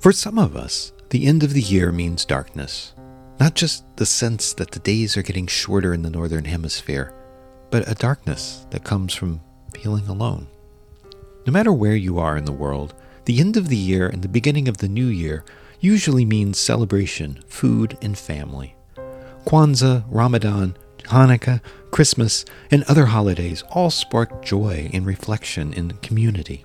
For some of us, the end of the year means darkness. Not just the sense that the days are getting shorter in the Northern Hemisphere, but a darkness that comes from feeling alone. No matter where you are in the world, the end of the year and the beginning of the new year usually means celebration, food, and family. Kwanzaa, Ramadan, Hanukkah, Christmas, and other holidays all spark joy and reflection in community.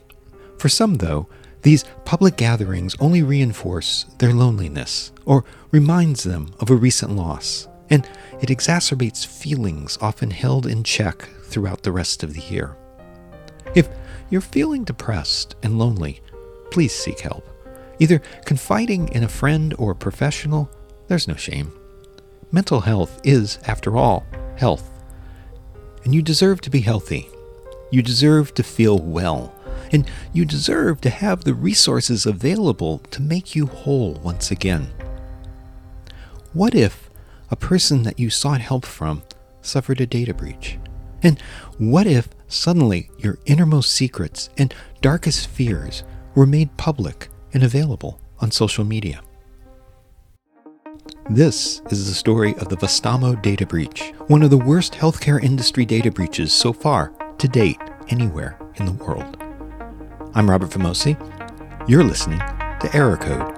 For some, though, these public gatherings only reinforce their loneliness or reminds them of a recent loss, and it exacerbates feelings often held in check throughout the rest of the year. If you're feeling depressed and lonely, please seek help. Either confiding in a friend or a professional, there's no shame. Mental health is, after all, health. And you deserve to be healthy. You deserve to feel well. And you deserve to have the resources available to make you whole once again. What if a person that you sought help from suffered a data breach? And what if suddenly your innermost secrets and darkest fears were made public and available on social media? This is the story of the Vastaamo data breach, one of the worst healthcare industry data breaches so far to date anywhere in the world. I'm Robert Vamosi. You're listening to Error Code.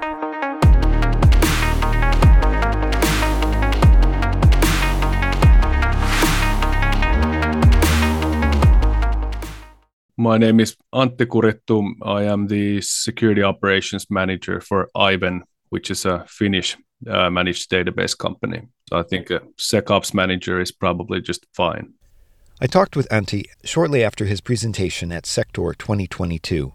My name is Antti Kurittu. I am the security operations manager for Aiven, which is a Finnish uh, managed database company. So I think a SecOps manager is probably just fine. I talked with Antti shortly after his presentation at SecTor 2022.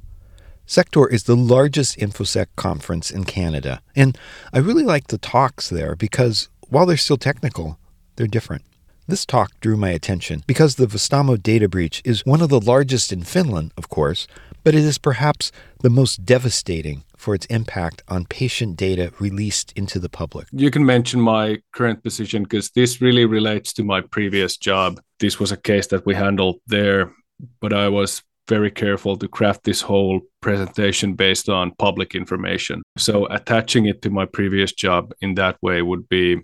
SecTor is the largest InfoSec conference in Canada, and I really like the talks there because while they're still technical, they're different. This talk drew my attention because the Vastaamo data breach is one of the largest in Finland, of course, but it is perhaps the most devastating for its impact on patient data released into the public. You can mention my current position because this really relates to my previous job. This was a case that we handled there, but I was very careful to craft this whole presentation based on public information. So attaching it to my previous job in that way would be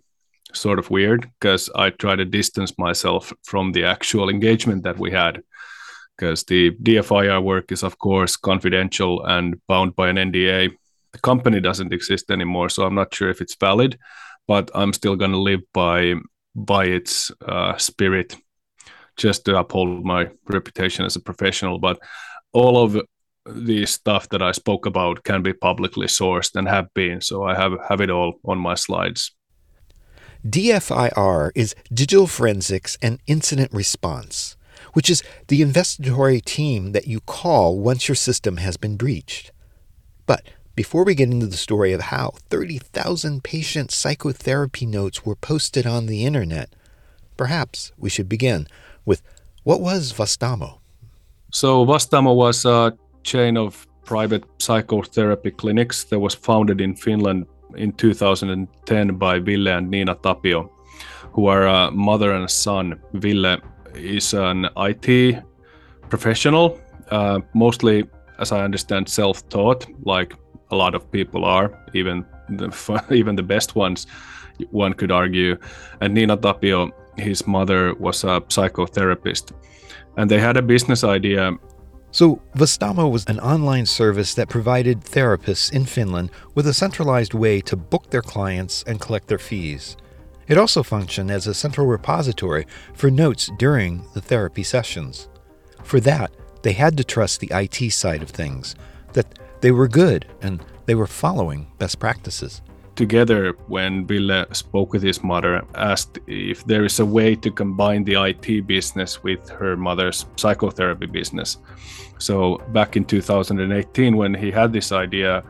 sort of weird because I try to distance myself from the actual engagement that we had because the DFIR work is, of course, confidential and bound by an NDA. The company doesn't exist anymore, so I'm not sure if it's valid, but I'm still going to live by by its uh, spirit, just to uphold my reputation as a professional. But all of the stuff that I spoke about can be publicly sourced and have been, so I have have it all on my slides. DFIR is Digital Forensics and Incident Response which is the investigatory team that you call once your system has been breached. But before we get into the story of how 30,000 patient psychotherapy notes were posted on the internet, perhaps we should begin with what was Vastaamo? So, Vastaamo was a chain of private psychotherapy clinics that was founded in Finland in 2010 by Ville and Nina Tapio, who are a mother and son. Ville is an IT professional, uh, mostly, as I understand, self-taught, like a lot of people are, even the even the best ones, one could argue. And Nina Tapio, his mother, was a psychotherapist, and they had a business idea. So, Vastaamo was an online service that provided therapists in Finland with a centralized way to book their clients and collect their fees. It also functioned as a central repository for notes during the therapy sessions. For that, they had to trust the IT side of things, that they were good and they were following best practices. Together, when Ville spoke with his mother, asked if there is a way to combine the IT business with her mother's psychotherapy business. So, back in 2018, when he had this idea,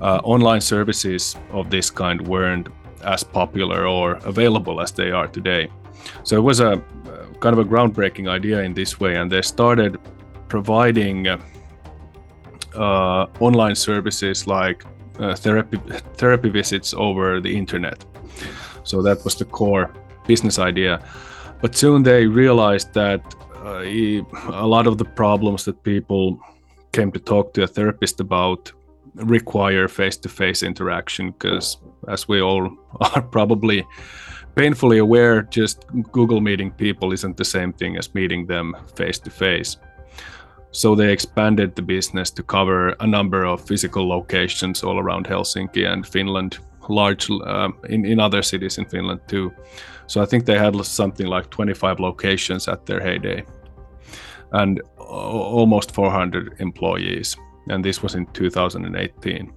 uh, online services of this kind weren't as popular or available as they are today. So it was a kind of a groundbreaking idea in this way, and they started providing uh, uh, online services like uh, therapy therapy visits over the internet. So that was the core business idea. But soon they realized that uh, a lot of the problems that people came to talk to a therapist about require face-to-face interaction because as we all are probably painfully aware just google meeting people isn't the same thing as meeting them face to face so they expanded the business to cover a number of physical locations all around helsinki and finland large uh, in, in other cities in finland too. So i think they had something like 25 locations at their heyday and almost 400 employees. And this was in 2018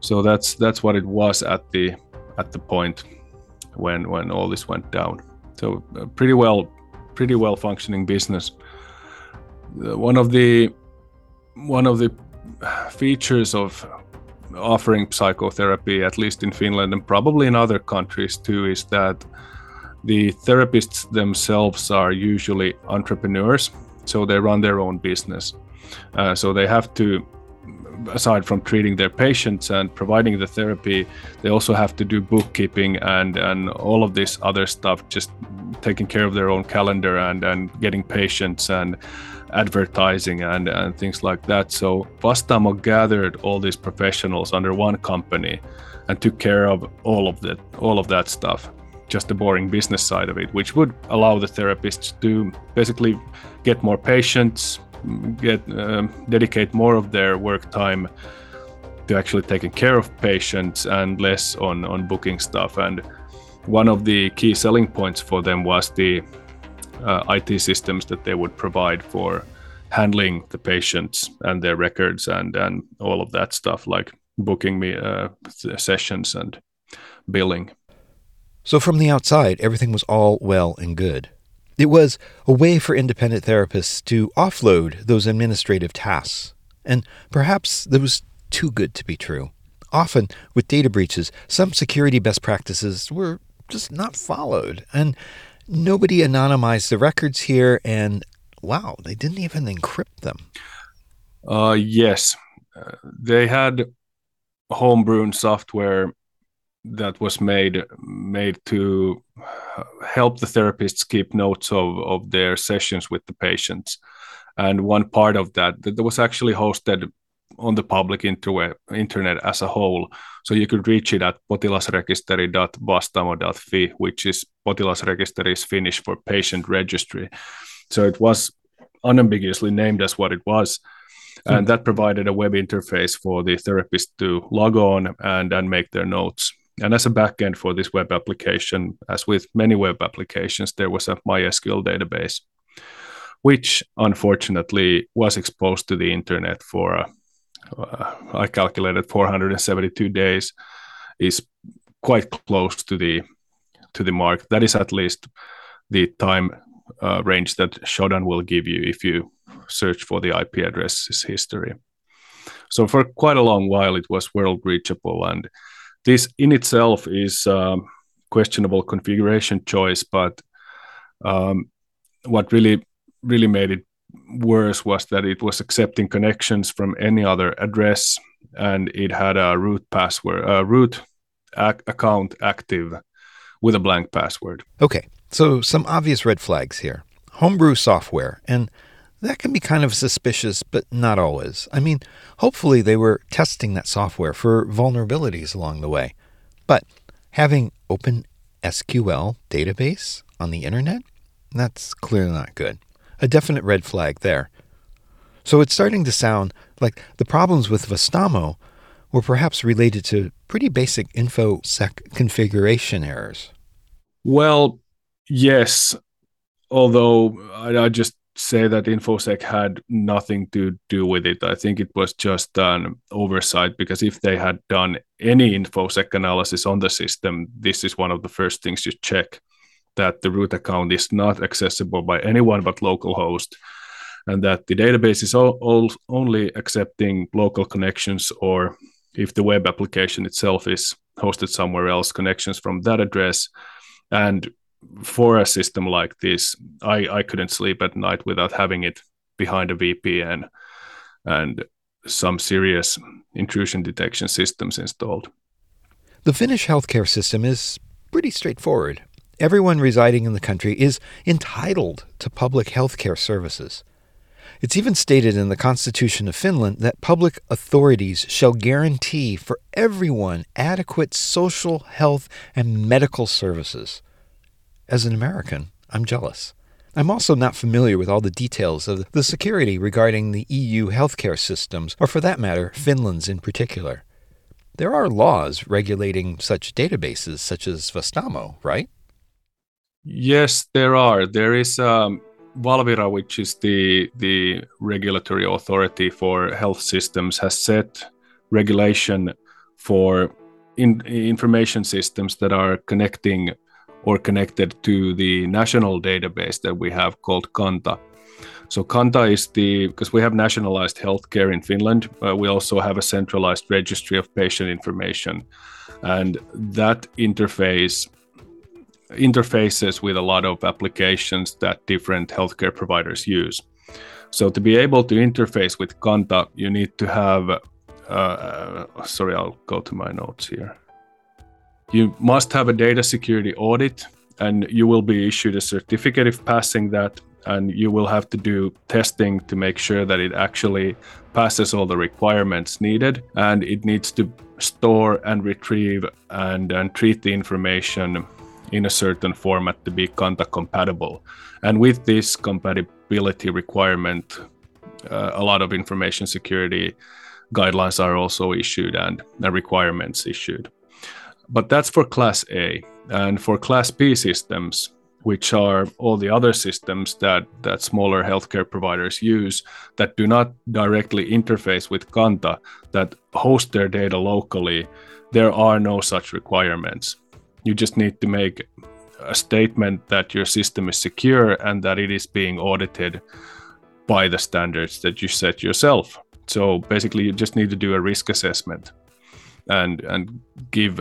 so that's that's what it was at the at the point when when all this went down. So uh, pretty well pretty well functioning business. One of the one of the features of offering psychotherapy at least in Finland and probably in other countries too is that the therapists themselves are usually entrepreneurs. So they run their own business. Uh, so they have to, aside from treating their patients and providing the therapy, they also have to do bookkeeping and and all of this other stuff, just taking care of their own calendar and and getting patients and advertising and, and things like that. So Vastaamo gathered all these professionals under one company and took care of all of that all of that stuff just the boring business side of it which would allow the therapists to basically get more patients get um, dedicate more of their work time to actually taking care of patients and less on on booking stuff and one of the key selling points for them was the uh, IT systems that they would provide for handling the patients and their records and and all of that stuff like booking me uh, sessions and billing. So from the outside, everything was all well and good. It was a way for independent therapists to offload those administrative tasks. And perhaps that was too good to be true. Often, with data breaches, some security best practices were just not followed. And nobody anonymized the records here, and wow, they didn't even encrypt them. Uh, yes. Uh, they had homegrown software that was made made to help the therapists keep notes of, of their sessions with the patients. And one part of that that was actually hosted on the public interweb, internet as a whole. So you could reach it at potilasrekisteri.vastaamo.fi which is potilasrekisteri is finnish for patient registry. So it was unambiguously named as what it was. And hmm. that provided a web interface for the therapist to log on and, and make their notes and as a backend for this web application, as with many web applications, there was a MySQL database, which unfortunately was exposed to the internet for, uh, uh, I calculated 472 days, is quite close to the to the mark. That is at least the time uh, range that Shodan will give you if you search for the IP addresses history. So for quite a long while, it was world reachable and this in itself is um, questionable configuration choice, but um, what really really made it worse was that it was accepting connections from any other address, and it had a root password, a root ac- account active with a blank password. Okay, so some obvious red flags here. Homebrew software and that can be kind of suspicious, but not always. I mean, hopefully they were testing that software for vulnerabilities along the way. But having open SQL database on the internet, that's clearly not good. A definite red flag there. So it's starting to sound like the problems with Vastaamo were perhaps related to pretty basic InfoSec configuration errors. Well, yes. Although I, I just say that infosec had nothing to do with it. I think it was just an oversight because if they had done any infosec analysis on the system this is one of the first things you check that the root account is not accessible by anyone but localhost and that the database is all, all, only accepting local connections or if the web application itself is hosted somewhere else connections from that address. And for a system like this, I, I couldn't sleep at night without having it behind a VPN and some serious intrusion detection systems installed. The Finnish healthcare system is pretty straightforward. Everyone residing in the country is entitled to public healthcare services. It's even stated in the Constitution of Finland that public authorities shall guarantee for everyone adequate social, health, and medical services. As an American, I'm jealous. I'm also not familiar with all the details of the security regarding the EU healthcare systems, or for that matter, Finland's in particular. There are laws regulating such databases, such as Vastaamo, right? Yes, there are. There is um, Valvira, which is the the regulatory authority for health systems, has set regulation for in, information systems that are connecting or connected to the national database that we have called Kanta. So Kanta is the because we have nationalized healthcare in Finland. We also have a centralized registry of patient information, and that interface interfaces with a lot of applications that different healthcare providers use. So to be able to interface with Kanta, you need to have. Uh, sorry, I'll go to my notes here. You must have a data security audit, and you will be issued a certificate if passing that and you will have to do testing to make sure that it actually passes all the requirements needed and it needs to store and retrieve and, and treat the information in a certain format to be Kanta compatible. And with this compatibility requirement, uh, a lot of information security guidelines are also issued and requirements issued. But that's for Class A. And for Class B systems, which are all the other systems that, that smaller healthcare providers use that do not directly interface with Kanta, that host their data locally, there are no such requirements. You just need to make a statement that your system is secure and that it is being audited by the standards that you set yourself. So basically, you just need to do a risk assessment and and give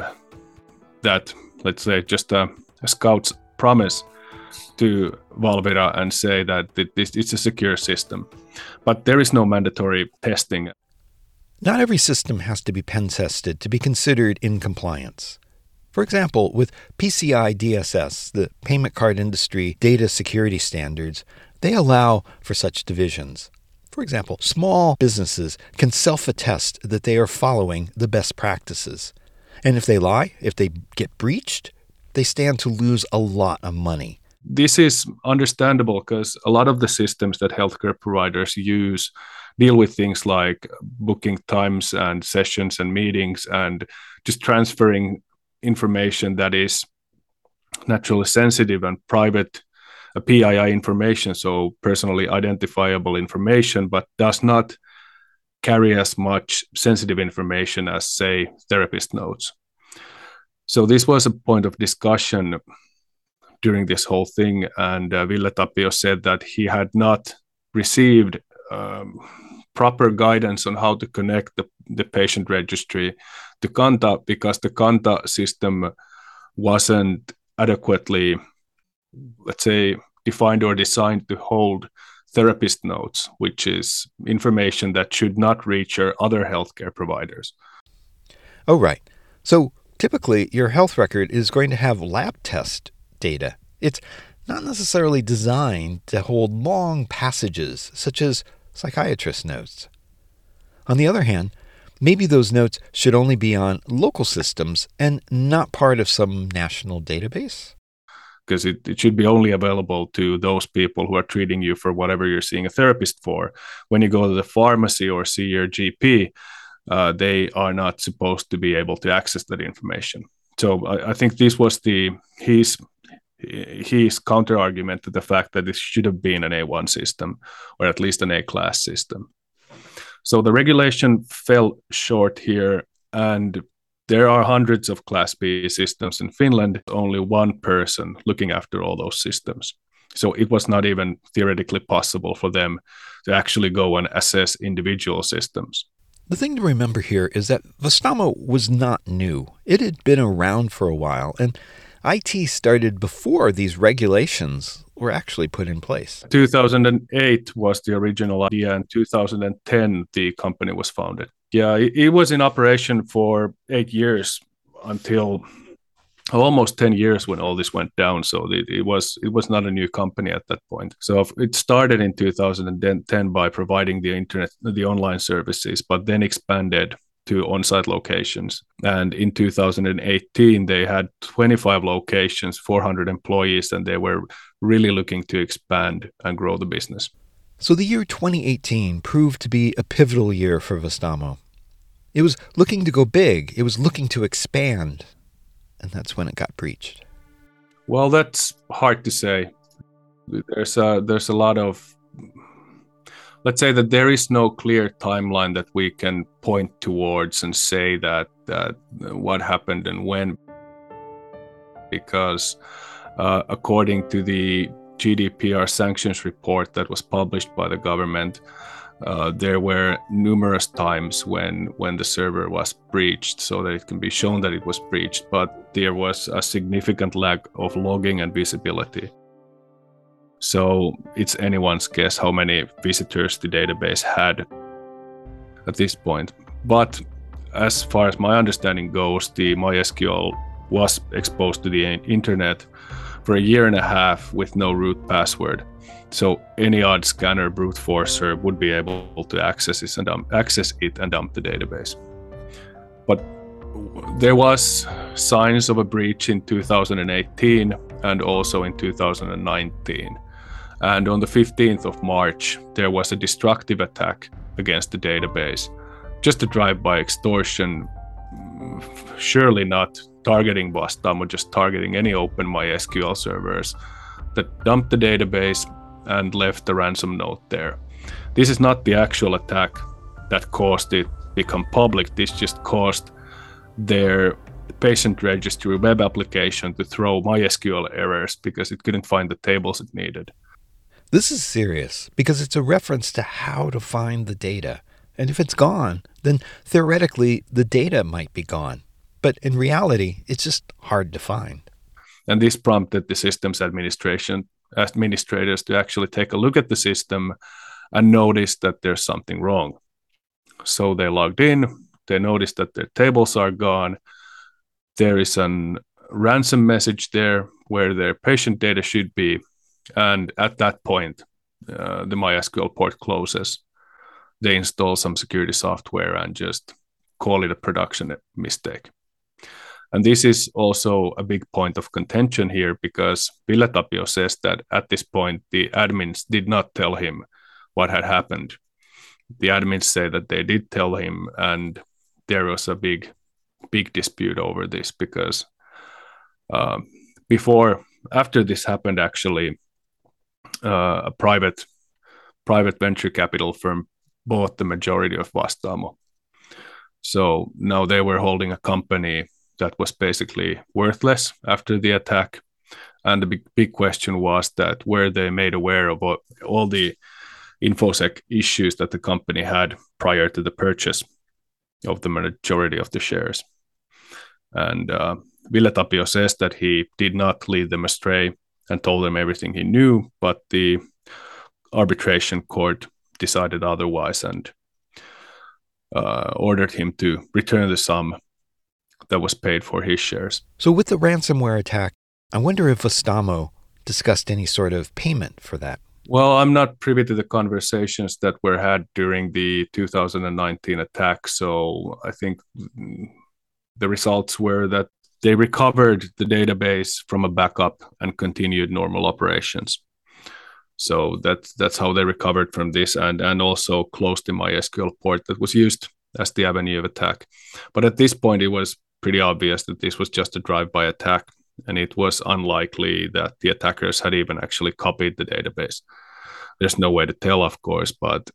that, let's say, just a, a scout's promise to Valvira and say that this it's a secure system. But there is no mandatory testing. Not every system has to be pen tested to be considered in compliance. For example, with PCI DSS, the payment card industry data security standards, they allow for such divisions. For example, small businesses can self attest that they are following the best practices. And if they lie, if they get breached, they stand to lose a lot of money. This is understandable because a lot of the systems that healthcare providers use deal with things like booking times and sessions and meetings and just transferring information that is naturally sensitive and private PII information, so personally identifiable information, but does not carry as much sensitive information as, say, therapist notes. So this was a point of discussion during this whole thing, and uh, Ville Tapio said that he had not received um, proper guidance on how to connect the, the patient registry to Kanta because the Kanta system wasn't adequately, let's say, defined or designed to hold therapist notes, which is information that should not reach your other healthcare providers. Oh, right. So typically, your health record is going to have lab test data. It's not necessarily designed to hold long passages, such as psychiatrist notes. On the other hand, maybe those notes should only be on local systems and not part of some national database? Because it, it should be only available to those people who are treating you for whatever you're seeing a therapist for. When you go to the pharmacy or see your GP, uh, they are not supposed to be able to access that information. So I, I think this was the his his counter argument to the fact that this should have been an A1 system or at least an A class system. So the regulation fell short here, and there are hundreds of Class B systems in Finland, only one person looking after all those systems. So it was not even theoretically possible for them to actually go and assess individual systems. The thing to remember here is that Vastaamo was not new. It had been around for a while, and IT started before these regulations were actually put in place. 2008 was the original idea, and 2010 the company was founded. Yeah, it, it was in operation for eight years until almost 10 years when all this went down. So it, it, was it was not a new company at that point. So it started in 2010 by providing the internet the online services but then expanded to on-site locations. And in 2018 they had 25 locations 400 employees and they were really looking to expand and grow the business so the year 2018 proved to be a pivotal year for Vastaamo. it was looking to go big it was looking to expand and that's when it got breached? Well, that's hard to say. There's a there's a lot of let's say that there is no clear timeline that we can point towards and say that that what happened and when because uh, according to the GDPR sanctions report that was published by the government uh, there were numerous times when when the server was breached so that it can be shown that it was breached but there was a significant lack of logging and visibility. So it's anyone's guess how many visitors the database had at this point. But as far as my understanding goes the mysql was exposed to the internet for a year and a half with no root password so any odd scanner brute forcer would be able to access it and dump, access it and dump the database. But there was signs of a breach in 2018 and also in 2019. And on the 15th of March, there was a destructive attack against the database, just a drive-by extortion, surely not targeting Vastaamo, just targeting any open MySQL servers that dumped the database and left the ransom note there. This is not the actual attack that caused it to become public. This just caused their patient registry web application to throw MySQL errors because it couldn't find the tables it needed. This is serious because it's a reference to how to find the data. And if it's gone, then theoretically the data might be gone. But in reality, it's just hard to find. And this prompted the systems administration administrators to actually take a look at the system and notice that there's something wrong. So they logged in, they noticed that their tables are gone. There is an ransom message there where their patient data should be. And at that point, uh, the MySQL port closes. They install some security software and just call it a production mistake. And this is also a big point of contention here because Ville Tapio says that at this point, the admins did not tell him what had happened. The admins say that they did tell him, and there was a big, big dispute over this because uh, before, after this happened, actually, uh, a private, private venture capital firm bought the majority of Vastaamo. So now they were holding a company that was basically worthless after the attack. And the big, big question was that were they made aware of all the infosec issues that the company had prior to the purchase of the majority of the shares. And uh, Ville Tapio says that he did not lead them astray and told them everything he knew, but the arbitration court decided otherwise and uh, ordered him to return the sum that was paid for his shares. So, with the ransomware attack, I wonder if Vastaamo discussed any sort of payment for that. Well, I'm not privy to the conversations that were had during the 2019 attack. So, I think the results were that they recovered the database from a backup and continued normal operations. So that's that's how they recovered from this, and and also closed the MySQL port that was used as the avenue of attack. But at this point, it was pretty obvious that this was just a drive-by attack, and it was unlikely that the attackers had even actually copied the database. There's no way to tell, of course, but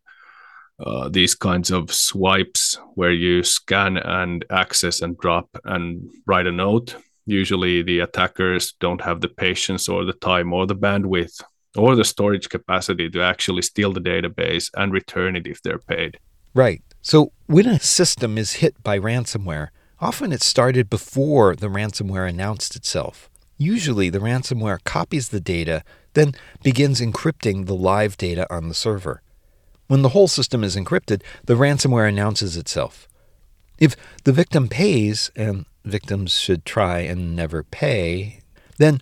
uh, these kinds of swipes where you scan and access and drop and write a note. Usually, the attackers don't have the patience or the time or the bandwidth or the storage capacity to actually steal the database and return it if they're paid. Right. So, when a system is hit by ransomware, Often it started before the ransomware announced itself. Usually, the ransomware copies the data, then begins encrypting the live data on the server. When the whole system is encrypted, the ransomware announces itself. If the victim pays and victims should try and never pay, then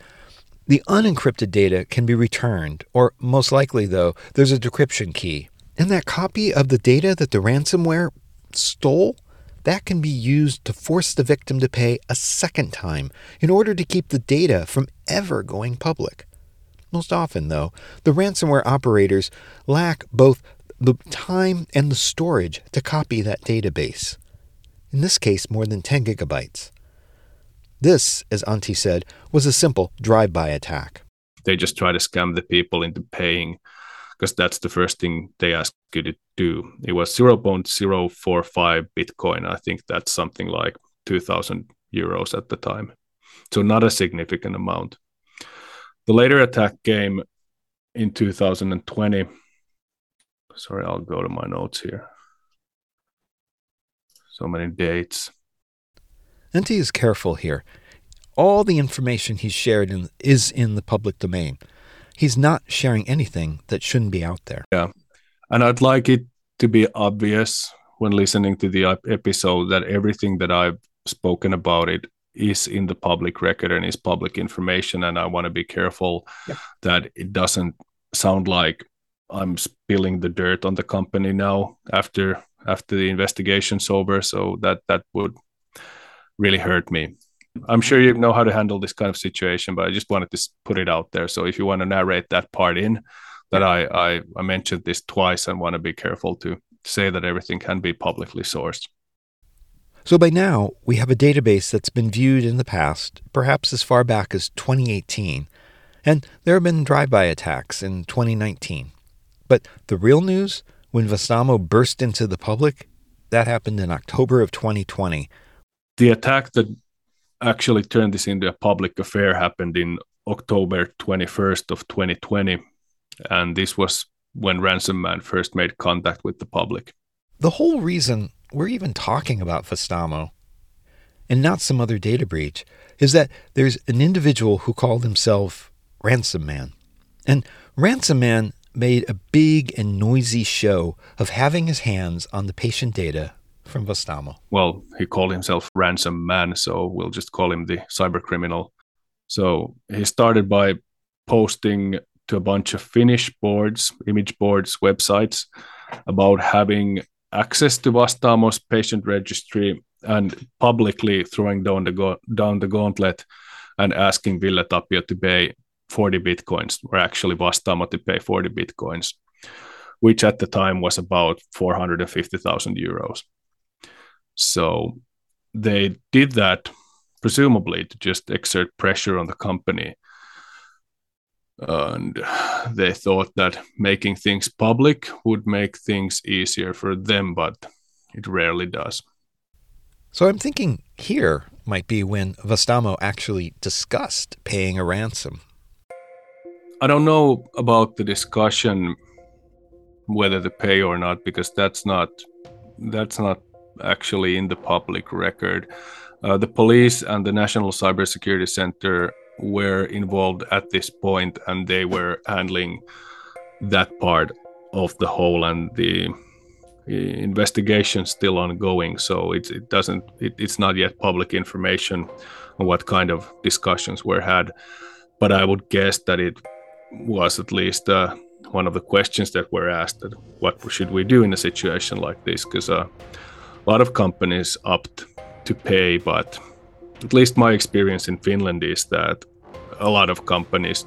the unencrypted data can be returned, or most likely, though, there's a decryption key. And that copy of the data that the ransomware stole, that can be used to force the victim to pay a second time in order to keep the data from ever going public. Most often, though, the ransomware operators lack both the time and the storage to copy that database. In this case, more than 10 gigabytes. This, as Antti said, was a simple drive by attack. They just try to scam the people into paying because that's the first thing they ask you to do. It was 0.045 Bitcoin. I think that's something like 2,000 euros at the time. So, not a significant amount. The later attack came in 2020. Sorry, I'll go to my notes here. So many dates. Antti is careful here. All the information he's shared in, is in the public domain. He's not sharing anything that shouldn't be out there. Yeah. And I'd like it to be obvious when listening to the episode that everything that I've spoken about it is in the public record and is public information. And I want to be careful yeah. that it doesn't sound like I'm spilling the dirt on the company now after after the investigation's over. So that that would really hurt me. I'm sure you know how to handle this kind of situation, but I just wanted to put it out there. So if you want to narrate that part in, that I, I, I mentioned this twice and want to be careful to say that everything can be publicly sourced. So by now, we have a database that's been viewed in the past, perhaps as far back as 2018, and there have been drive by attacks in 2019. But the real news, when Vastaamo burst into the public, that happened in October of 2020 the attack that actually turned this into a public affair happened in October 21st of 2020 and this was when Ransom Man first made contact with the public. The whole reason we're even talking about Vastaamo and not some other data breach is that there's an individual who called himself Ransom Man. And Ransom Man made a big and noisy show of having his hands on the patient data from Vastaamo? Well, he called himself Ransom Man, so we'll just call him the cyber criminal. So he started by posting to a bunch of Finnish boards, image boards, websites about having access to Vastaamo's patient registry and publicly throwing down the go- down the gauntlet and asking Ville Tapio to pay 40 bitcoins, or actually Vastaamo to pay 40 bitcoins, which at the time was about 450,000 euros. So they did that presumably to just exert pressure on the company. And they thought that making things public would make things easier for them, but it rarely does. So I'm thinking here might be when Vastaamo actually discussed paying a ransom. I don't know about the discussion whether to pay or not because that's not that's not actually in the public record. Uh, the police and the National Cybersecurity Center were involved at this point, and they were handling that part of the whole, and the investigation still ongoing. So it, it doesn't, it, it's not yet public information on what kind of discussions were had. But I would guess that it was at least uh, one of the questions that were asked: that what should we do in a situation like this? Because uh, a lot of companies opt to pay, but at least my experience in Finland is that a lot of companies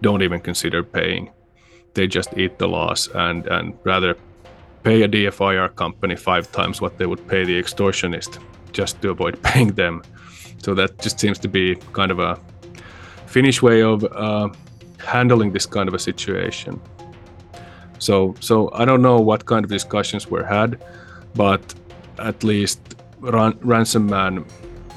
don't even consider paying. They just eat the loss and, and rather pay a DFIR company five times what they would pay the extortionist just to avoid paying them. So that just seems to be kind of a Finnish way of uh, handling this kind of a situation. So, so I don't know what kind of discussions were had, but at least Ran- Ransom Man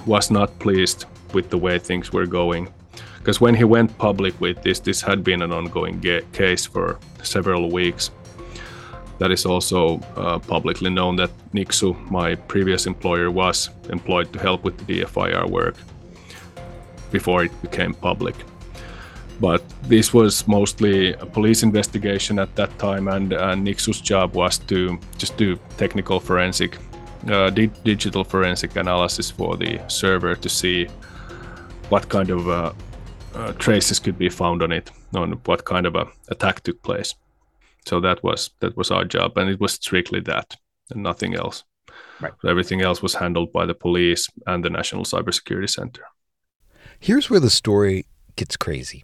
was not pleased with the way things were going. Because when he went public with this, this had been an ongoing case for several weeks. That is also uh, publicly known that Nixu, my previous employer, was employed to help with the DFIR work before it became public. But this was mostly a police investigation at that time, and, and Nixu's job was to just do technical forensic di- digital forensic analysis for the server to see what kind of uh, uh, traces could be found on it, on what kind of a attack took place. So that was that was our job, and it was strictly that and nothing else. Right. So everything else was handled by the police and the National Cybersecurity Center. Here's where the story gets crazy.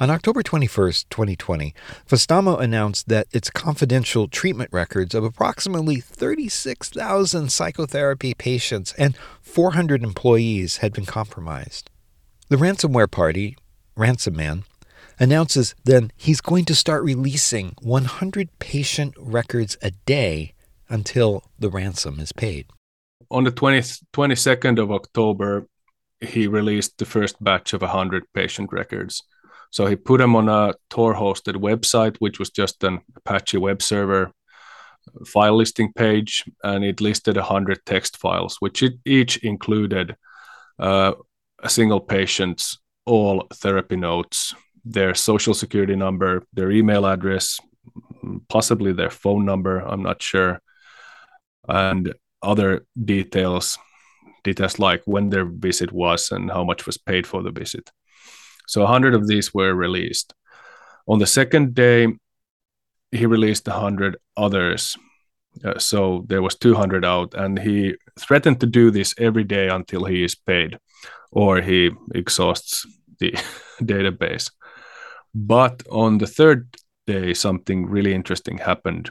On October 21st, 2020, Vastaamo announced that its confidential treatment records of approximately 36,000 psychotherapy patients and 400 employees had been compromised. The ransomware party, Ransom Man, announces then he's going to start releasing 100 patient records a day until the ransom is paid. On the 20th, 22nd of October, he released the first batch of 100 patient records. So he put them on a Tor hosted website, which was just an Apache web server file listing page, and it listed 100 text files, which each included uh, a single patient's all therapy notes, their social security number, their email address, possibly their phone number, I'm not sure, and other details, details like when their visit was and how much was paid for the visit. So 100 of these were released. On the second day, he released 100 others. Uh, so there was 200 out, and he threatened to do this every day until he is paid or he exhausts the database. But on the third day, something really interesting happened.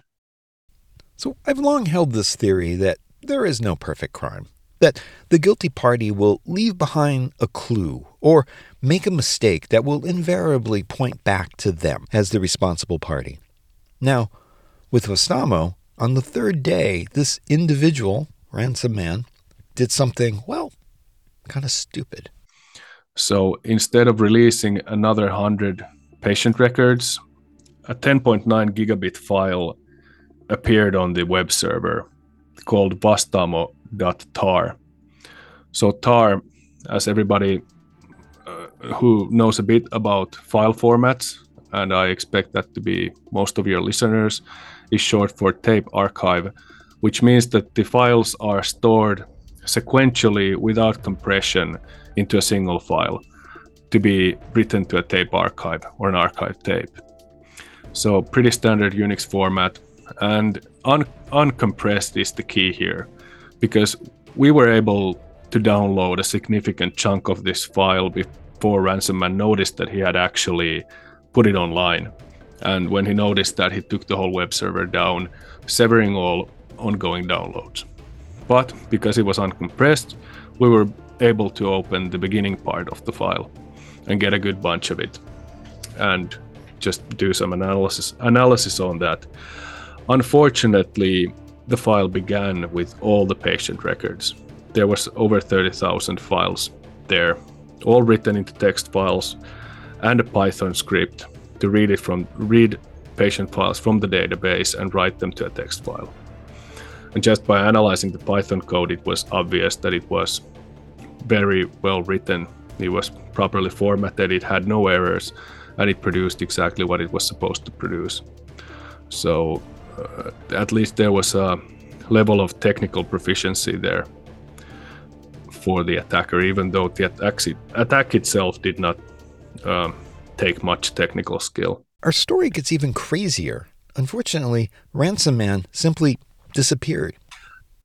So I've long held this theory that there is no perfect crime, that the guilty party will leave behind a clue or make a mistake that will invariably point back to them as the responsible party. Now, with Vastaamo, on the third day, this individual, ransom man, did something, well, kind of stupid. So instead of releasing another 100 patient records, a 10.9 gigabit file appeared on the web server called vastaamo.tar. So tar, as everybody uh, who knows a bit about file formats, and I expect that to be most of your listeners, is short for tape archive, which means that the files are stored sequentially without compression into a single file to be written to a tape archive or an archive tape. So pretty standard Unix format and un- uncompressed is the key here because we were able to download a significant chunk of this file before ransomman noticed that he had actually put it online. And when he noticed that he took the whole web server down severing all ongoing downloads. But because it was uncompressed we were able to open the beginning part of the file and get a good bunch of it and just do some analysis analysis on that. Unfortunately, the file began with all the patient records. There was over 30,000 files there, all written into text files and a Python script to read it from read patient files from the database and write them to a text file. And just by analyzing the Python code, it was obvious that it was very well written. It was properly formatted, it had no errors, and it produced exactly what it was supposed to produce. So at least there was a level of technical proficiency there for the attacker, even though the attack, attack itself did not um, take much technical skill. Our story gets even crazier. Unfortunately, Ransom Man simply disappeared.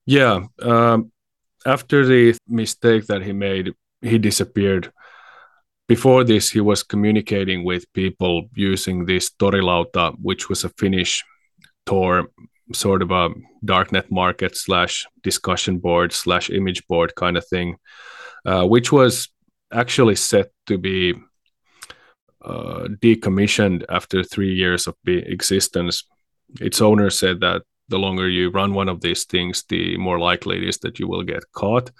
Yeah. Um, after the mistake that he made, he disappeared. Before this, he was communicating with people using this Torilauta, which was a Finnish Tor sort of a darknet market slash discussion board slash image board kind of thing, uh, which was actually set to be uh, decommissioned after three years of existence. Its owner said that the longer you run one of these things, the more likely it is that you will get caught.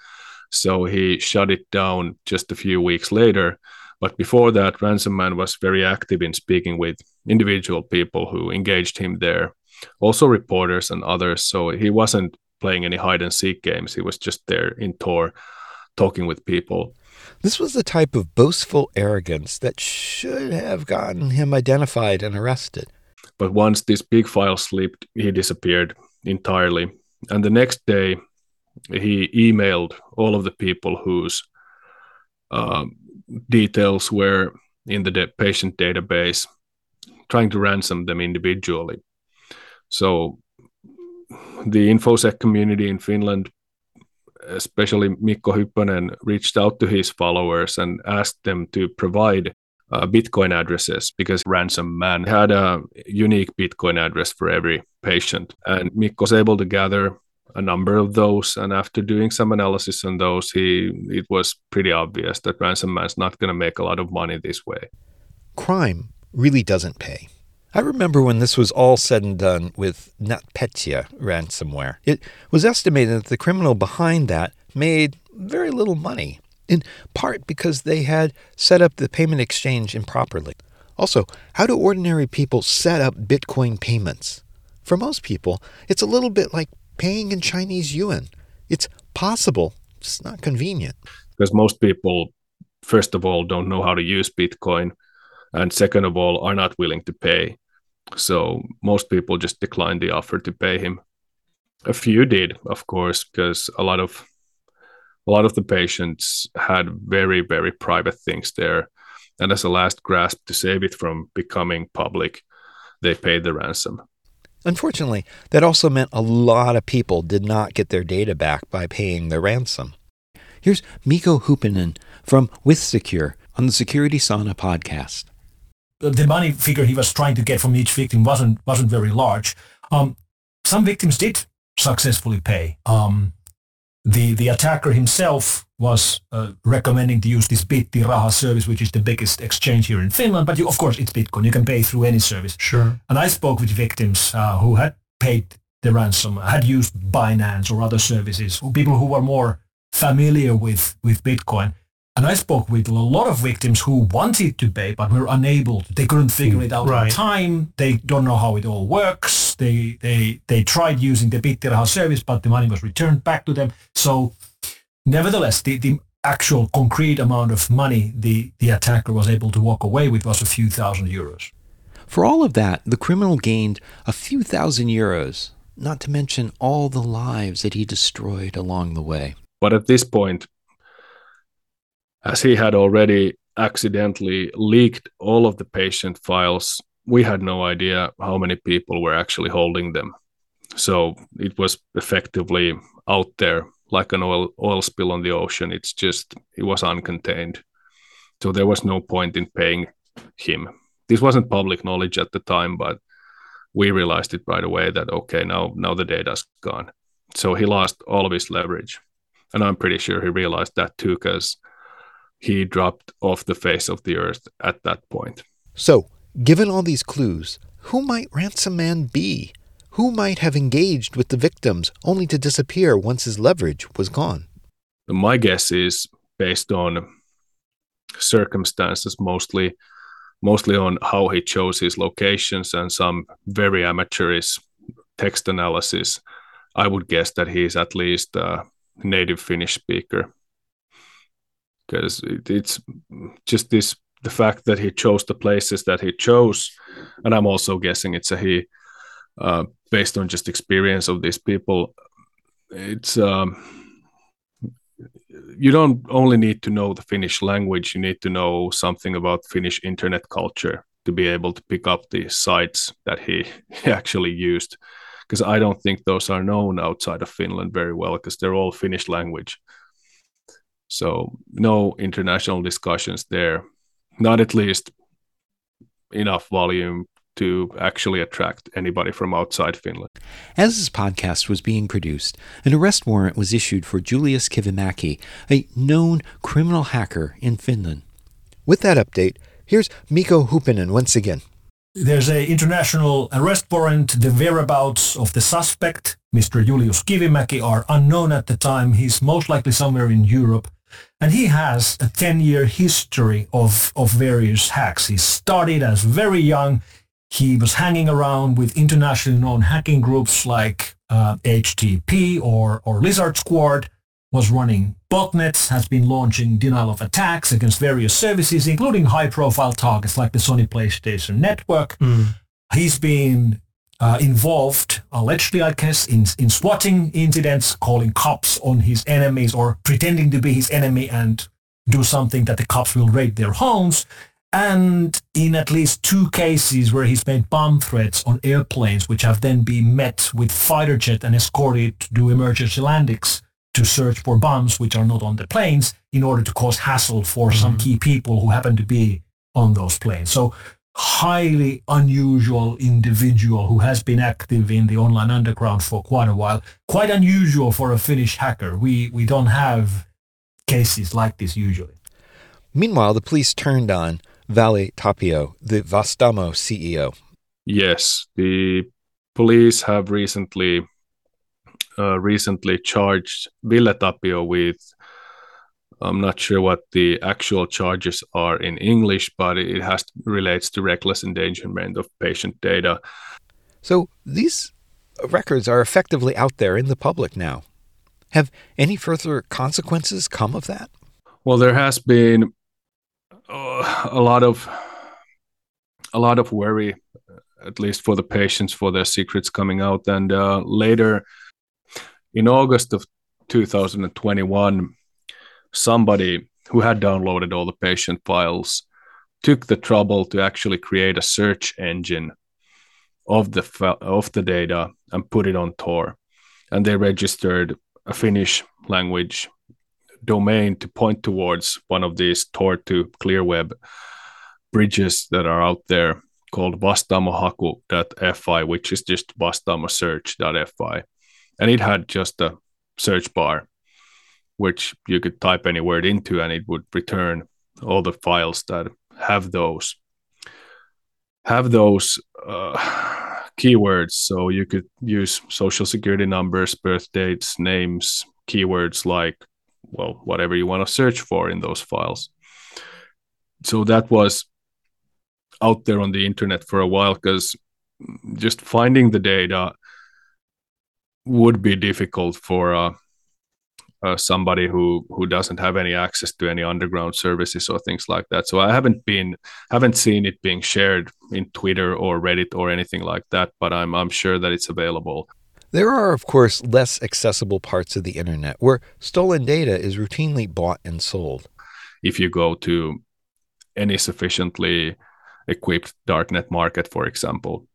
So he shut it down just a few weeks later. But before that, Ransom Man was very active in speaking with individual people who engaged him there also reporters and others. So he wasn't playing any hide and seek games. He was just there in Tor talking with people. This was the type of boastful arrogance that should have gotten him identified and arrested. But once this big file slipped, he disappeared entirely. And the next day, he emailed all of the people whose uh, details were in the de- patient database, trying to ransom them individually. So the InfoSec community in Finland, especially Mikko Hyppönen, reached out to his followers and asked them to provide uh, Bitcoin addresses because Ransom Man had a unique Bitcoin address for every patient. And Mikko was able to gather a number of those. And after doing some analysis on those, he it was pretty obvious that Ransom Man's not going to make a lot of money this way. Crime really doesn't pay. I remember when this was all said and done with NotPetya ransomware. It was estimated that the criminal behind that made very little money, in part because they had set up the payment exchange improperly. Also, how do ordinary people set up Bitcoin payments? For most people, it's a little bit like paying in Chinese yuan. It's possible, it's not convenient. Because most people, first of all, don't know how to use Bitcoin, and second of all, are not willing to pay. So most people just declined the offer to pay him. A few did, of course, because a lot of a lot of the patients had very very private things there, and as a last grasp to save it from becoming public, they paid the ransom. Unfortunately, that also meant a lot of people did not get their data back by paying the ransom. Here's Mikko Hyppönen from WithSecure on the Security Sauna podcast the money figure he was trying to get from each victim wasn't wasn't very large. Um, some victims did successfully pay. Um, the the attacker himself was uh, recommending to use this Bittiraha service, which is the biggest exchange here in Finland. But you, of course, it's Bitcoin. You can pay through any service. Sure. And I spoke with victims uh, who had paid the ransom, had used Binance or other services, people who were more familiar with with Bitcoin. And I spoke with a lot of victims who wanted to pay but were unable. To. They couldn't figure it out right. in time. They don't know how it all works. They they they tried using the Bittiraha service, but the money was returned back to them. So, nevertheless, the, the actual concrete amount of money the, the attacker was able to walk away with was a few thousand euros. For all of that, the criminal gained a few thousand euros, not to mention all the lives that he destroyed along the way. But at this point, as he had already accidentally leaked all of the patient files, we had no idea how many people were actually holding them. So it was effectively out there like an oil oil spill on the ocean. It's just it was uncontained. So there was no point in paying him. This wasn't public knowledge at the time, but we realized it right away that okay, now now the data's gone. So he lost all of his leverage. And I'm pretty sure he realized that too, because he dropped off the face of the earth at that point. So, given all these clues, who might Ransom Man be? Who might have engaged with the victims only to disappear once his leverage was gone? My guess is based on circumstances mostly mostly on how he chose his locations and some very amateurish text analysis i would guess that he's at least a native finnish speaker because it, it's just this the fact that he chose the places that he chose. And i'm also guessing it's a he uh, based on just experience of these people it's um, you don't only need to know the finnish language. You need to know something about finnish internet culture to be able to pick up the sites that he, he actually used. Because i don't think those are known outside of finland very well because they're all finnish language so no international discussions there, not at least enough volume to actually attract anybody from outside Finland. As this podcast was being produced, an arrest warrant was issued for Julius Kivimäki, a known criminal hacker in Finland. With that update, here's Mikko Hyppönen once again. There's an international arrest warrant. The whereabouts of the suspect, Mr. Julius Kivimäki, are unknown at the time. He's most likely somewhere in Europe. And he has a 10-year history of, of various hacks. He started as very young. He was hanging around with internationally known hacking groups like uh, HTP or, or Lizard Squad, was running botnets, has been launching denial of attacks against various services, including high-profile targets like the Sony PlayStation Network. Mm. He's been uh, involved, allegedly, I guess, in, in swatting incidents, calling cops on his enemies or pretending to be his enemy and do something that the cops will raid their homes. And in at least two cases where he's made bomb threats on airplanes, which have then been met with fighter jet and escorted to do emergency landings to search for bombs which are not on the planes in order to cause hassle for mm-hmm. some key people who happen to be on those planes. So highly unusual individual who has been active in the online underground for quite a while. Quite unusual for a Finnish hacker. We we don't have cases like this usually. Meanwhile, the police turned on Ville Tapio, the Vastaamo CEO. Yes, the police have recently uh, recently charged Ville Tapio with I'm not sure what the actual charges are in English, but it has relates to reckless endangerment of patient data. So these records are effectively out there in the public now. Have any further consequences come of that? Well, there has been uh, a lot of a lot of worry, at least for the patients, for their secrets coming out. And uh, later, in August of 2021, somebody who had downloaded all the patient files took the trouble to actually create a search engine of the of the data and put it on Tor, and they registered a Finnish language domain to point towards one of these Tor to ClearWeb bridges that are out there called vastaamohaku.fi, which is just vastaamosearch.fi, and it had just a search bar which you could type any word into and it would return all the files that have those have those uh, keywords. So you could use social security numbers birth dates names keywords like well whatever you want to search for in those files. So that was out there on the internet for a while because just finding the data would be difficult for uh, uh, somebody who who doesn't have any access to any underground services or things like that. So I haven't been haven't seen it being shared in Twitter or Reddit or anything like that, but I'm I'm sure that it's available. There are of course less accessible parts of the internet where stolen data is routinely bought and sold. If you go to any sufficiently equipped darknet market, for example.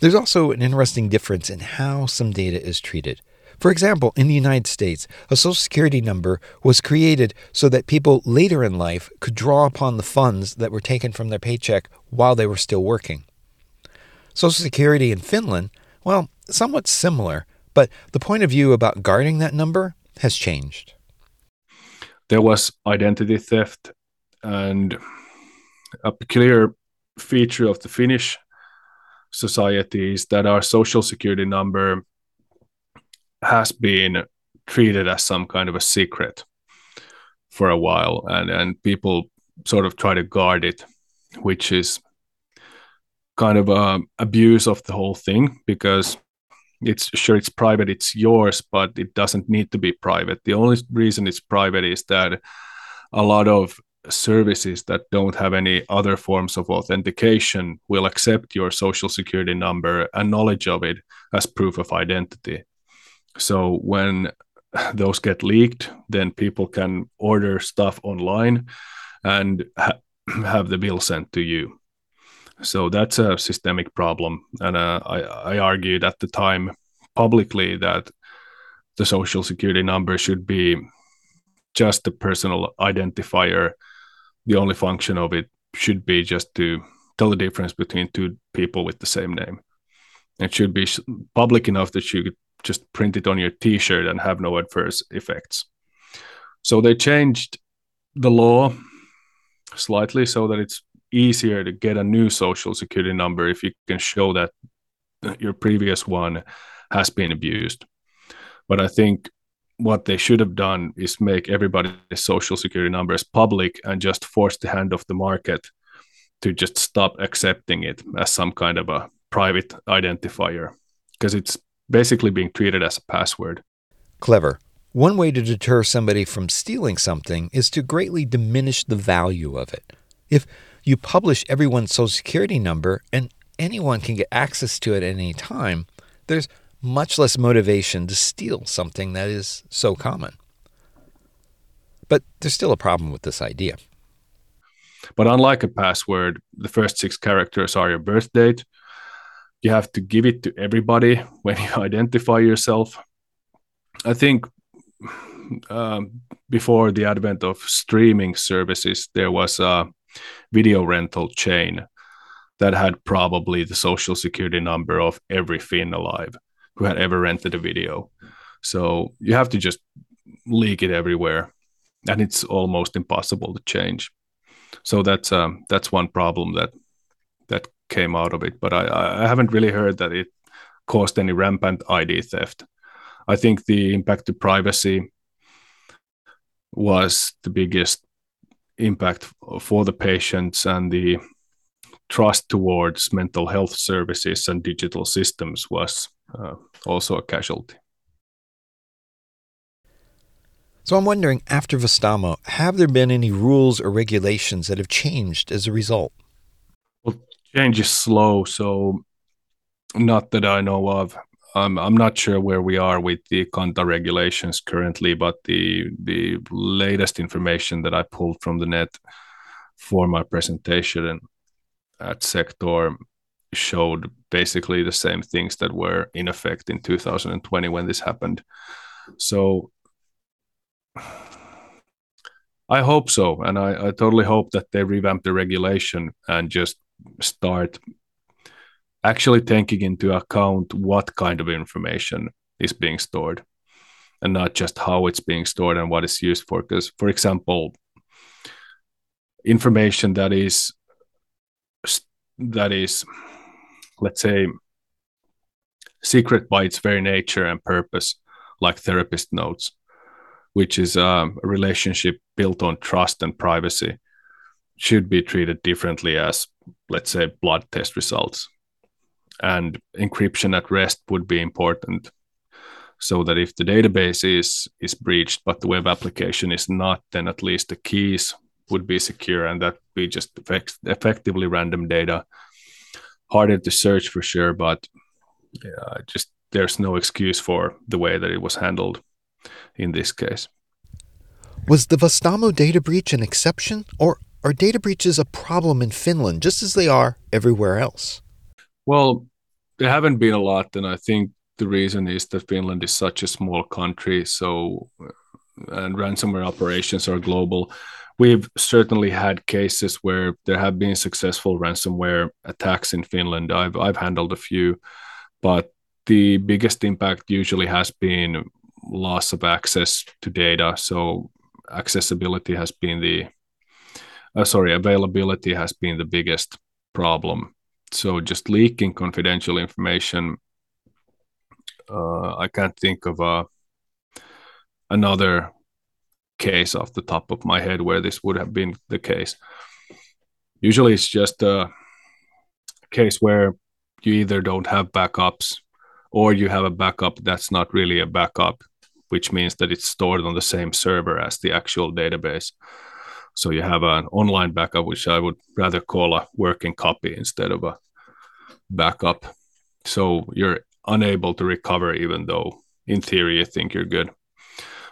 There's also an interesting difference in how some data is treated. For example, in the United States, a Social Security number was created so that people later in life could draw upon the funds that were taken from their paycheck while they were still working. Social Security in Finland, well, somewhat similar, but the point of view about guarding that number has changed. There was identity theft, and a peculiar feature of the Finnish society is that our social security number has been treated as some kind of a secret for a while and and people sort of try to guard it which is kind of a abuse of the whole thing because it's sure it's private it's yours but it doesn't need to be private. The only reason it's private is that a lot of services that don't have any other forms of authentication will accept your social security number and knowledge of it as proof of identity so when those get leaked, then people can order stuff online and ha- have the bill sent to you. So that's a systemic problem. And uh, I, I argued at the time publicly that the social security number should be just a personal identifier. The only function of it should be just to tell the difference between two people with the same name. It should be public enough that you could just print it on your t-shirt and have no adverse effects. So they changed the law slightly so that it's easier to get a new social security number if you can show that your previous one has been abused. But i think what they should have done is make everybody's social security numbers public and just force the hand of the market to just stop accepting it as some kind of a private identifier because it's basically being treated as a password. Clever. One way to deter somebody from stealing something is to greatly diminish the value of it. If you publish everyone's social security number and anyone can get access to it at any time, there's much less motivation to steal something that is so common. But there's still a problem with this idea. But unlike a password, the first six characters are your birth date. You have to give it to everybody when you identify yourself. I think um, before the advent of streaming services, there was a video rental chain that had probably the social security number of every Finn alive who had ever rented a video. So you have to just leak it everywhere, and it's almost impossible to change. So that's um, that's one problem that that came out of it. But I, I haven't really heard that it caused any rampant ID theft. I think the impact to privacy was the biggest impact for the patients and the trust towards mental health services and digital systems was uh, also a casualty. So I'm wondering, after Vastaamo, have there been any rules or regulations that have changed as a result? Change is slow, so not that I know of. Um, I'm not sure where we are with the Kanta regulations currently, but the the latest information that I pulled from the net for my presentation at SecTor showed basically the same things that were in effect in 2020 when this happened. So I hope so, and I, I totally hope that they revamp the regulation and just start actually taking into account what kind of information is being stored and not just how it's being stored and what it's used for. Because for example information that is that is let's say secret by its very nature and purpose like therapist notes which is um, a relationship built on trust and privacy should be treated differently as let's say blood test results. And encryption at rest would be important so that if the database is is breached but the web application is not then at least the keys would be secure and that be just effect- effectively random data. Harder to search for sure but yeah, just there's no excuse for the way that it was handled in this case. Was the Vastaamo data breach an exception or are data breaches a problem in Finland just as they are everywhere else well, there haven't been a lot, and I think the reason is that Finland is such a small country, so and ransomware operations are global. We've certainly had cases where there have been successful ransomware attacks in Finland. I've I've handled a few, but the biggest impact usually has been loss of access to data. So accessibility has been the uh, sorry availability has been the biggest problem. So just leaking confidential information uh, i can't think of a another case off the top of my head where this would have been the case. Usually it's just a case where you either don't have backups or you have a backup that's not really a backup which means that it's stored on the same server as the actual database so you have an online backup, which I would rather call a working copy instead of a backup. So you're unable to recover, even though in theory you think you're good.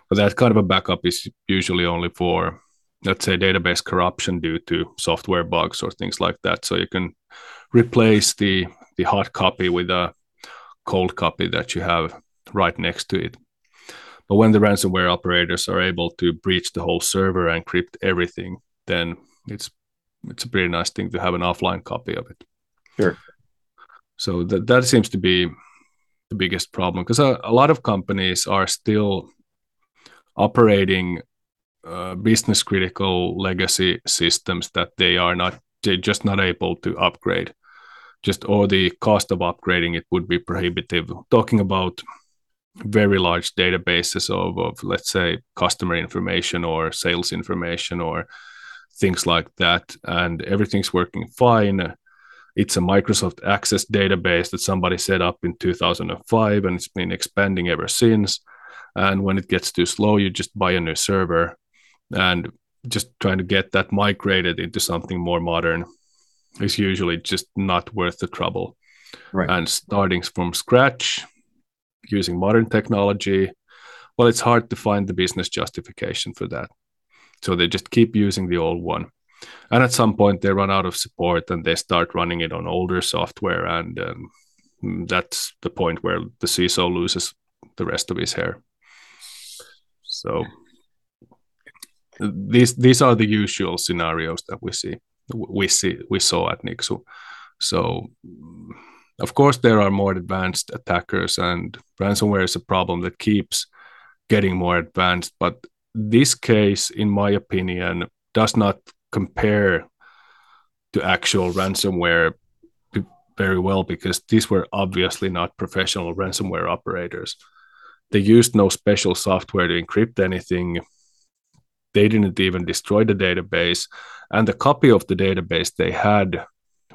But that kind of a backup is usually only for, let's say, database corruption due to software bugs or things like that. So you can replace the the hot copy with a cold copy that you have right next to it. But when the ransomware operators are able to breach the whole server and encrypt everything, then it's it's a pretty nice thing to have an offline copy of it. Sure. So that that seems to be the biggest problem because a, a, lot of companies are still operating uh, business critical legacy systems that they are not they're just not able to upgrade just or the cost of upgrading it would be prohibitive talking about very large databases of, of let's say customer information or sales information or things like that and everything's working fine it's a microsoft access database that somebody set up in 2005 and it's been expanding ever since and when it gets too slow you just buy a new server and just trying to get that migrated into something more modern is usually just not worth the trouble. Right. And starting from scratch using modern technology, well, it's hard to find the business justification for that. So they just keep using the old one. And at some point, they run out of support and they start running it on older software. And um, that's the point where the CISO loses the rest of his hair. So these these are the usual scenarios that we see we see we saw at Nixu. So of course there are more advanced attackers and ransomware is a problem that keeps getting more advanced but this case in my opinion does not compare to actual ransomware very well because these were obviously not professional ransomware operators. They used no special software to encrypt anything. They didn't even destroy the database and the copy of the database they had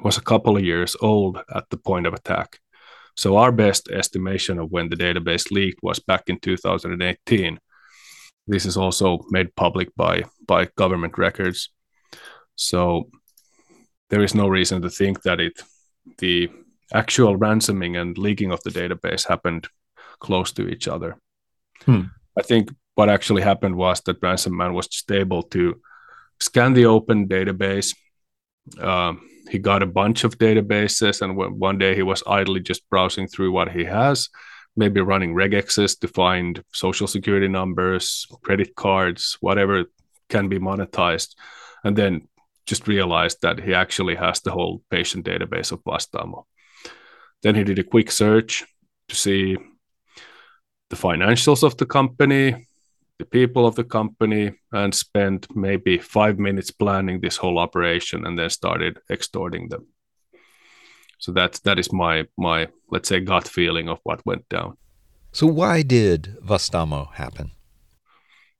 was a couple of years old at the point of attack. So our best estimation of when the database leaked was back in 2018. This is also made public by by government records. So there is no reason to think that it the actual ransoming and leaking of the database happened close to each other. Hmm. I think what actually happened was that ransomman was just able to scan the open database. Um, he got a bunch of databases, and one day he was idly just browsing through what he has, maybe running regexes to find social security numbers, credit cards, whatever can be monetized, and then just realized that he actually has the whole patient database of Vastaamo. Then he did a quick search to see the financials of the company, the people of the company and spent maybe five minutes planning this whole operation and then started extorting them. So that's that is my my let's say gut feeling of what went down. So why did Vastaamo happen?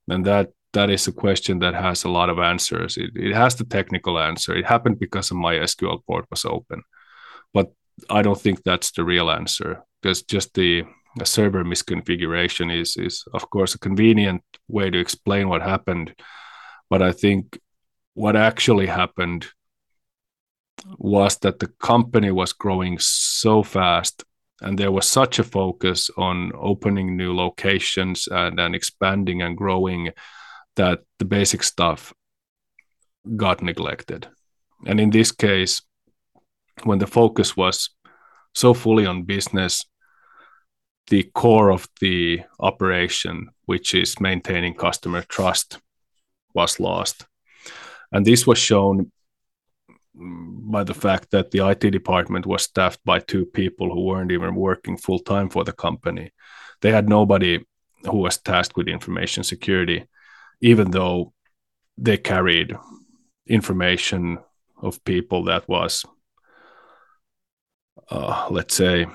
And that that is a question that has a lot of answers. It, it has the technical answer. It happened because a mysql port was open. But i don't think that's the real answer. Because just the a server misconfiguration is is of course a convenient way to explain what happened. But i think what actually happened was that the company was growing so fast and there was such a focus on opening new locations and, and expanding and growing that the basic stuff got neglected. And in this case when the focus was so fully on business the core of the operation, which is maintaining customer trust, was lost. And this was shown by the fact that the IT department was staffed by two people who weren't even working full time for the company. They had nobody who was tasked with information security, even though they carried information of people that was, uh, let's say,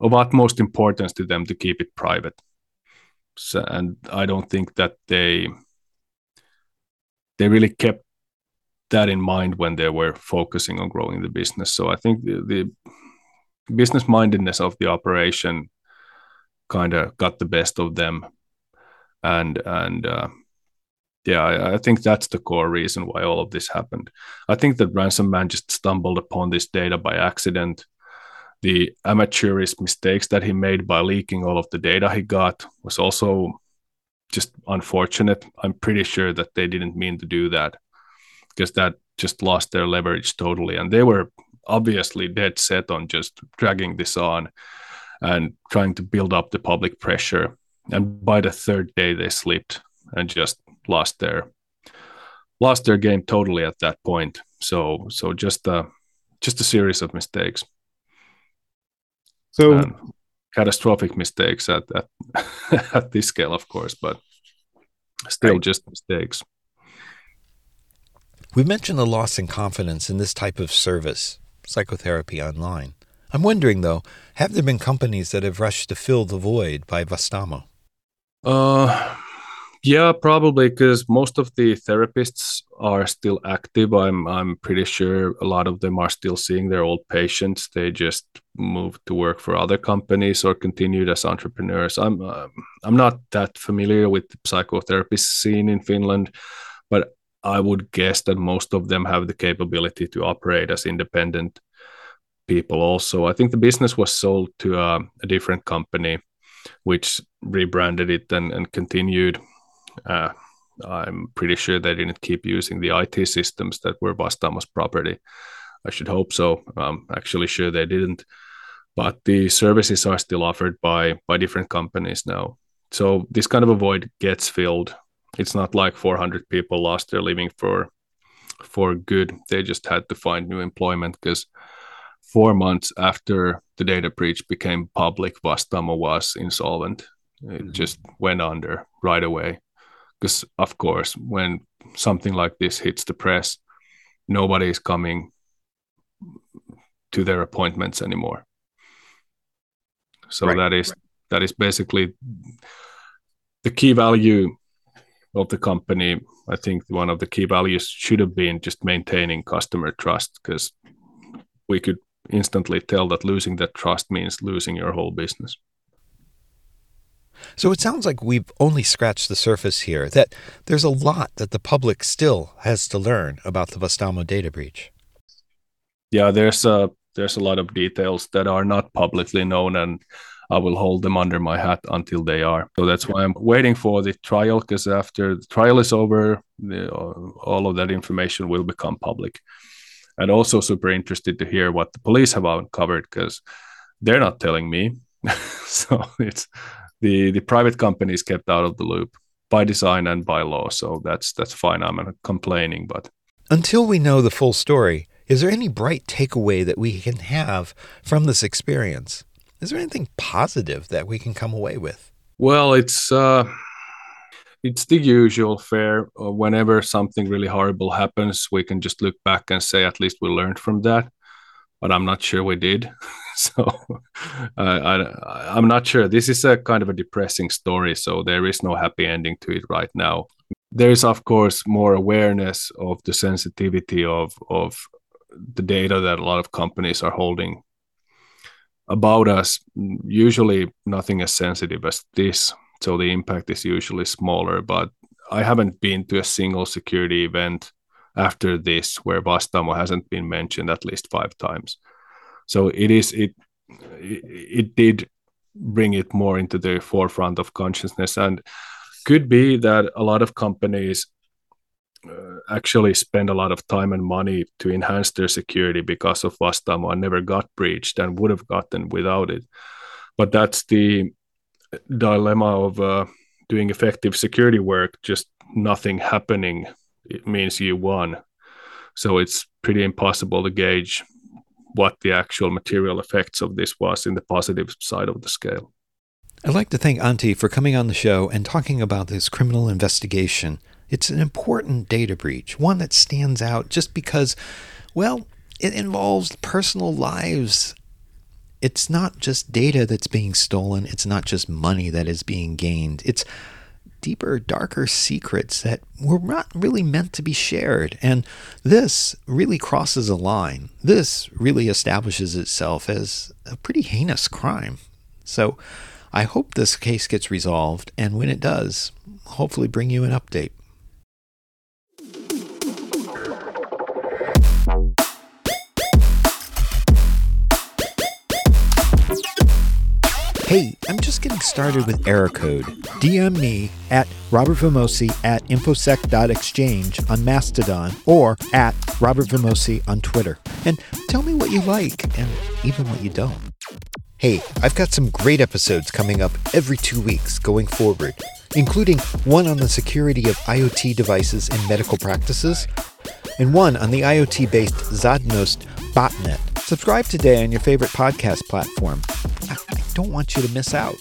of utmost importance to them to keep it private. So, and I don't think that they they really kept that in mind when they were focusing on growing the business. So I think the, the business mindedness of the operation kind of got the best of them, and and uh, yeah, I, I, think that's the core reason why all of this happened. I think that ransom man just stumbled upon this data by accident the amateurish mistakes that he made by leaking all of the data he got was also just unfortunate. I'm pretty sure that they didn't mean to do that because that just lost their leverage totally. And they were obviously dead set on just dragging this on and trying to build up the public pressure. And by the third day, they slipped and just lost their lost their game totally at that point. So so just a just a series of mistakes. So um, catastrophic mistakes at at, at this scale, of course, but still right. just mistakes. We mentioned the loss in confidence in this type of service, psychotherapy online. I'm wondering, though, have there been companies that have rushed to fill the void by Vastaamo? Uh, yeah, probably because most of the therapists are still active. I'm I'm pretty sure a lot of them are still seeing their old patients. They just moved to work for other companies or continued as entrepreneurs. I'm uh, I'm not that familiar with the psychotherapy scene in Finland, but I would guess that most of them have the capability to operate as independent people also. I think the business was sold to a, a different company, which rebranded it and, and continued. Uh, I'm pretty sure they didn't keep using the IT systems that were Vastaamo's property. I should hope so. I'm actually sure they didn't. But the services are still offered by by different companies now. So this kind of a void gets filled. It's not like 400 people lost their living for for good. They just had to find new employment because four months after the data breach became public, Vastaamo was insolvent. It mm-hmm. just went under right away. Because, of course, when something like this hits the press, nobody is coming to their appointments anymore. So right. that is that is basically the key value of the company. I think one of the key values should have been just maintaining customer trust because we could instantly tell that losing that trust means losing your whole business. So it sounds like we've only scratched the surface here, that there's a lot that the public still has to learn about the Vastaamo data breach. Yeah, there's a there's a lot of details that are not publicly known and I will hold them under my hat until they are. So that's why I'm waiting for the trial because after the trial is over, the, all of that information will become public and also super interested to hear what the police have uncovered because they're not telling me. so it's the the private companies kept out of the loop by design and by law. So that's that's fine. I'm not complaining, but until we know the full story, is there any bright takeaway that we can have from this experience? Is there anything positive that we can come away with? Well, it's uh, it's the usual fare. Uh, whenever something really horrible happens, we can just look back and say, at least we learned from that. But I'm not sure we did. so uh, I, I'm not sure. This is a kind of a depressing story. So there is no happy ending to it right now. There is, of course, more awareness of the sensitivity of of the data that a lot of companies are holding about us. Usually, nothing as sensitive as this so the impact is usually smaller. But I haven't been to a single security event after this where Vastaamo hasn't been mentioned at least five times. So it is it it did bring it more into the forefront of consciousness and could be that a lot of companies uh, actually spend a lot of time and money to enhance their security because of Vastaamo and never got breached and would have gotten without it. But that's the dilemma of uh, doing effective security work, just nothing happening, it means you won. So it's pretty impossible to gauge what the actual material effects of this was in the positive side of the scale. I'd like to thank Antti for coming on the show and talking about this criminal investigation. It's an important data breach, one that stands out just because, well, it involves personal lives it's not just data that's being stolen, it's not just money that is being gained. It's deeper, darker secrets that were not really meant to be shared. And this really crosses a line. This really establishes itself as a pretty heinous crime. So I hope this case gets resolved, and when it does, hopefully bring you an update. Hey, I'm just getting started with error code. DM me at Robert Vamosi at infosec.exchange on Mastodon or at Robert Vamosi on Twitter. And tell me what you like and even what you don't. Hey, I've got some great episodes coming up every two weeks going forward, including one on the security of IoT devices in medical practices and one on the IoT based Zadnost botnet. Subscribe today on your favorite podcast platform I don't want you to miss out.